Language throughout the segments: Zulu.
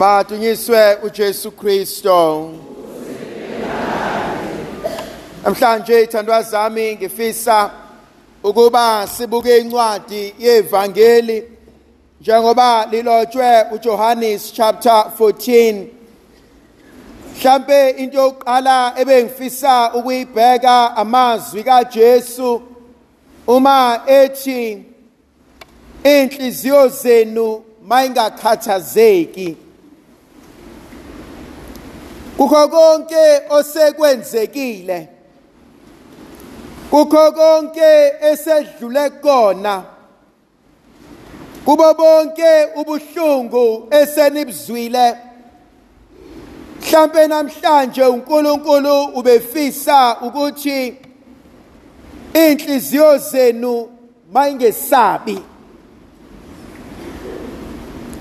Madunyiswe uJesu Kristo. Namhlanje ithandwa zami ngifisa ukuba sibuke incwadi yevangeli njengoba lilotshwe uJohannes chapter 14 mhlambe into yokuqala ebengifisa ukuyibheka amazwi kaJesu uma ethi inhliziyo zenu mayingakhathazeki kukho konke osekwenzekile. Kukho konke esedlule kona. Kubo bonke ubuhlungu esenibuzwile mhlambe namhlanje uNkulunkulu ubefisa ukuthi inhliziyo zenu mayingesabi.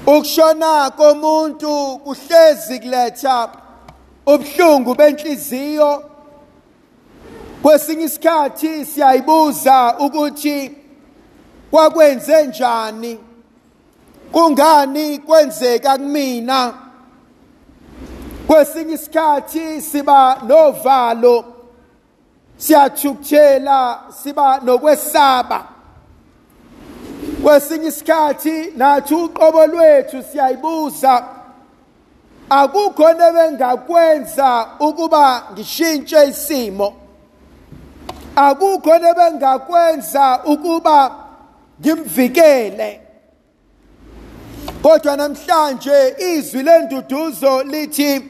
Ukushona komuntu kuhlezi kuletha ubuhlungu benhliziyo. Kwesinye isikhathi siyayibuza ukuthi kwakwenze njani? Kungani kwenzeka kumina? Kwesinye isikhathi siba novalo siyathukuthela siba nokwesaba. Kwesinye isikhathi nathi uqobo lwethu siyayibuza akukho nebengakwenza ukuba ngishintshe isimo. Akukho nebengakwenza ukuba ngimvikele. Kodwa namhlanje izwi lenduduzo lithi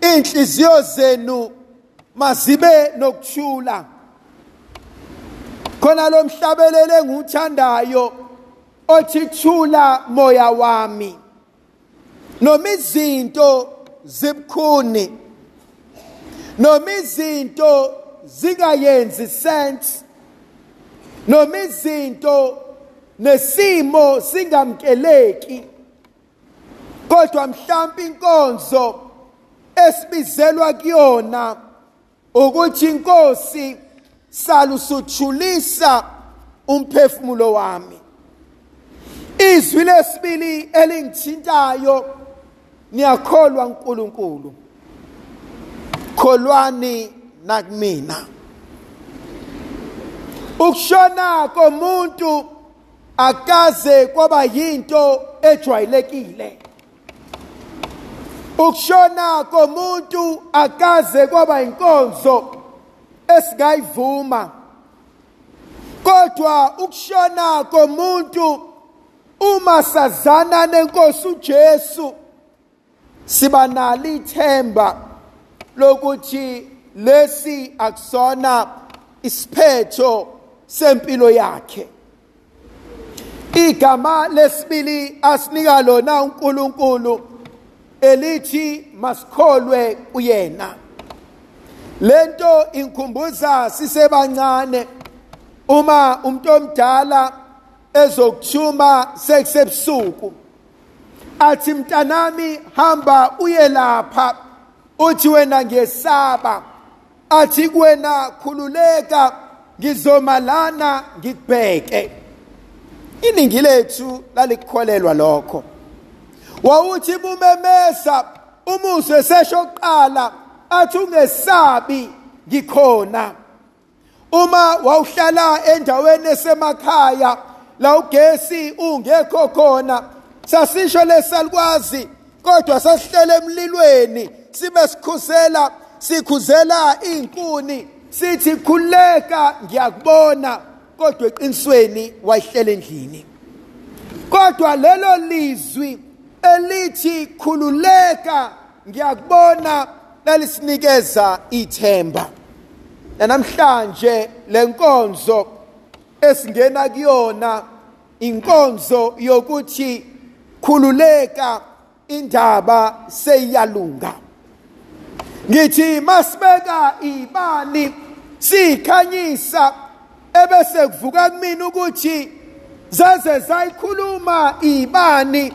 inhliziyo zenu mazibe nokuthula. Khona lo mhlabelele enguthandayo othi thula moya wami. Noma izinto zibukhuni noma izinto zingayenzi sense noma izinto nesimo singamkeleki. Kodwa mhlawumbe inkonzo esibizelwa kuyona ukuthi inkosi salusuthulisa umphefumulo wami. Izwi lesibili elingithintayo niyakholwa uNkulunkulu kholwani nakumina. Ukushona komuntu akaze kwaba yinto ejwayelekile. Ukushona komuntu akaze kwaba inkonzo esingayivuma kodwa ukushona komuntu uma sazana nenkosi uJesu siba nalo ithemba lokuthi lesi akusona isiphetho sempilo yakhe. Igama lesibili asinika lona uNkulunkulu elithi masikholwe kuyena lento inkhumbuza sisebancane uma umuntu omdala ezokuthuma sekusebusuku athi mntanami hamba uye lapha. Uthi wena ngiyesaba athi kuwena khululeka ngizomalana ngikubheke. Iningi lethu lalikholelwa lokho. Wawuthi bumemesa umuzwe sesho kuqala athi ungesabi ngikhona. Uma wawuhlala endaweni esemakhaya la ugesi ungekho khona sasisho lesalikwazi kodwa sasihlele emlilweni sibe sikhusela sikhuzela inkuni sithi khuleka ngiyakubona kodwa eqinisweni wayihlela endlini. Kodwa lelo lizwi elithi khululeka ngiyakubona lalisikeza ithemba. Namhlanje lenkonzo esingena kuyona inkonzo yokuthi khululeka indaba seyiyalunga ngithi masibeka ibani sikhanyisa ebese kuvuka kumina ukuthi zaze zayikhuluma ibani.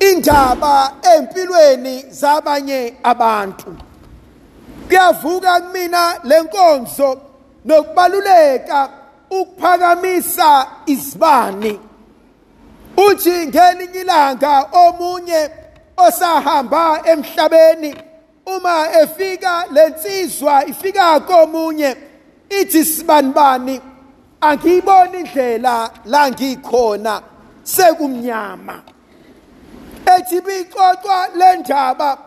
Indaba empilweni zabanye abantu. Kuyavuka kumina lenkonzo nokubaluleka ukuphakamisa izibani. Uthi ngelinye ilanga omunye osahamba emhlabeni. Uma efika lensizwa ifika komunye ithi sibanibani angiyiboni indlela la ngikhona sekumnyama. Ethi bixoxwa le ndaba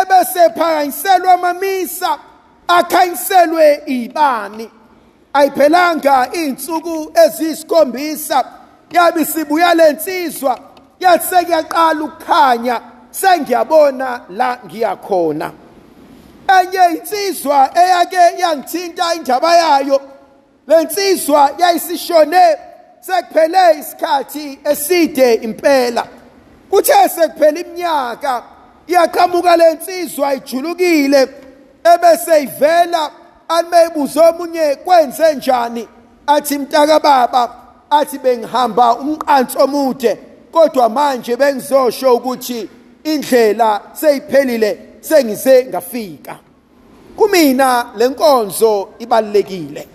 ebese phakanyiselwa amamisa akhanyiselwe ibani. Ayiphelanga iy'nsuku eziyisikhombisa. Yabe sibuya lensizwa yathi sekuyaqala ukukhanya sengiyabona la ngiyakhona enye insizwa eyake yangithinta indaba yayo lensizwa yayisishone sekuphele isikhathi eside impela. Kuthe sekuphela iminyaka iyaqhamuka lensizwa ijulukile ebese ivela alimeyibuzo omunye kwenze njani? Athi mntaka baba athi bengihamba umqansi omude kodwa manje bengizosho ukuthi indlela seyiphelile sengize ngafika. Kumina lenkonzo ibalekile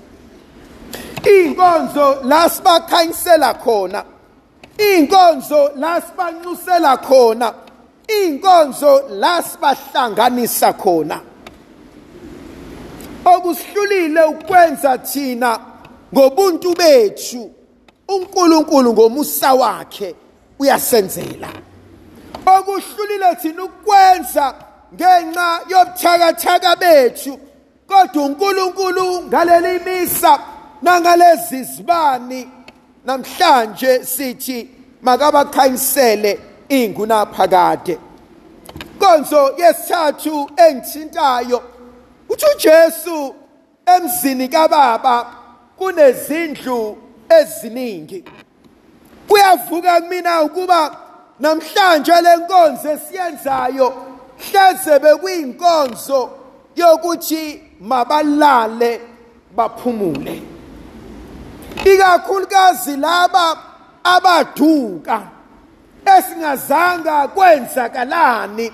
inkonzo la sibakhanyisela khona inkonzo la sibanxusela khona inkonzo la sibahlanganisa khona. Okusihlulile ukwenza thina ngobuntu bethu. uNkulunkulu ngomusa wakhe uyasenzela. Okuhlulile thina ukwenza ngenxa yobuthakathaka bethu kodwa uNkulunkulu ngaleli misa nangalezi zibani namhlanje sithi makabakhanyisele ingunaphakade konzo yesithathu engithintayo uthi uJesu emzini kaBaba kunezindlu eziningi. Kuyavuka kumina ukuba namhlanje lenkonzo esiyenzayo hleze bekuyinkonzo yokuthi mabalale baphumule. Ikakhulukazi laba abaduka esingazanga kwenzakalani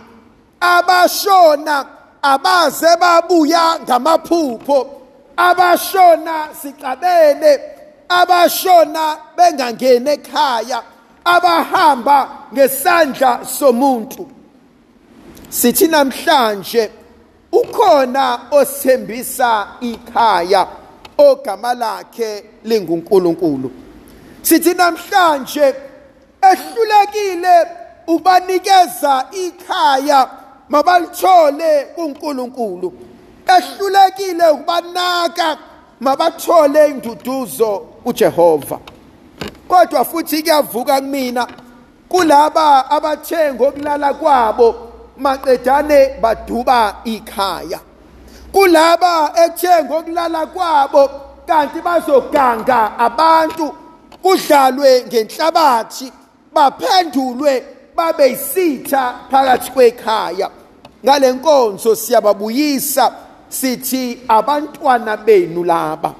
abashona abaze babuya ngamaphupho abashona siqabele abashona bengangena ekhaya abahamba ngesandla somuntu. Sithi namhlanje ukhona osithembisa ikhaya ogama lakhe linguNkulunkulu. Sithi namhlanje ehlulekile ukubanikeza ikhaya mabalithole kuNkulunkulu. Ehlulekile ukubanaka mabathole induduzo uJehova kodwa futhi kuyavuka kumina kulaba abathe ngokulala kwabo maqedane baduba ikhaya. Kulaba ethe ngokulala kwabo kanti bazoganga abantu kudlalwe ngenhlabathi baphendulwe babe yisitha phakathi kwekhaya. Ngale nkonzo siyababuyisa. Sithi abantwana benu laba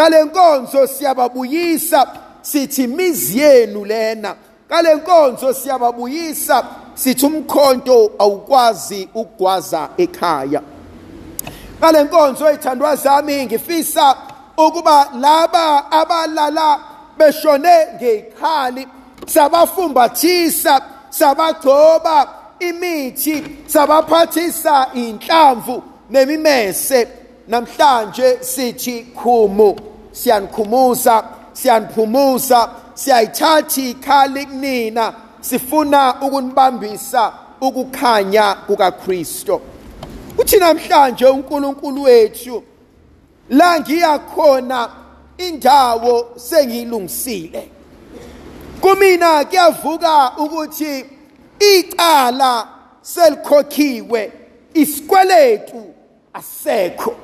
ngale nkonzo siyababuyisa sithi imizi yenu lena. Ngale nkonzo siyababuyisa sithi umkhonto awukwazi ukugwaza ekhaya. Ngale nkonzo eyithandwa zami ngifisa ukuba laba abalala beshone ngekhali sabafumbathisa sabagcoba imithi sabaphathisa inhlamvu nemimese. Namhlanje sithi khumu siyanikhumuza siyaniphumuza siyayithatha ikhali kunina sifuna ukunibambisa ukukhanya kukaKristo. Uthi namhlanje uNkulunkulu wethu la ngiyakhona indawo sengiyilungisile. Kumina kuyavuka ukuthi icala selikhokhiwe isikweletu asekho.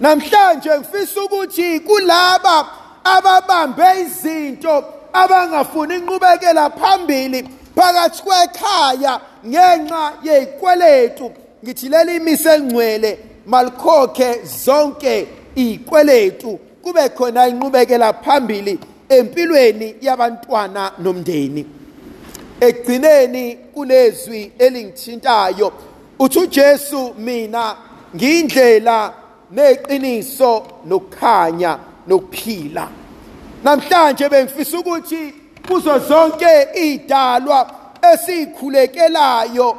Namhlanje ngifisa ukuthi kulaba ababambe izinto abangafuni inqubekela phambili phakathi kwekhaya ngenxa yezikweletu ngithi leli mise engcwele malikhokhe zonke izikweletu kube khona inqubekela phambili empilweni yabantwana nomndeni. Egcineni kulezwi elingithintayo uthi uJesu mina ngiyindlela neqiniso nokukhanya nokuphila. Namhlanje bengifisa ukuthi kuzo zonke idalwa esikhulekelayo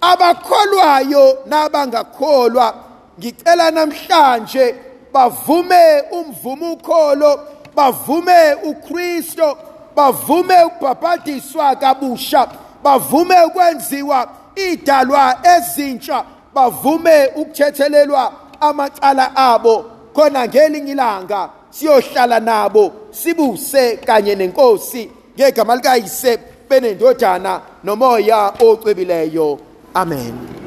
abakholwayo nabangakholwa ngicela namhlanje bavume umvumo ukholo bavume uKristo bavume ukubhabhadiswa kabusha bavume ukwenziwa idalwa ezintsha bavume ukuthethelelwa amacala abo. Khona ngelinye ilanga siyohlala nabo sibuse kanye nenkosi ngegama likayise benendodana nomoya ocwebileyo amen.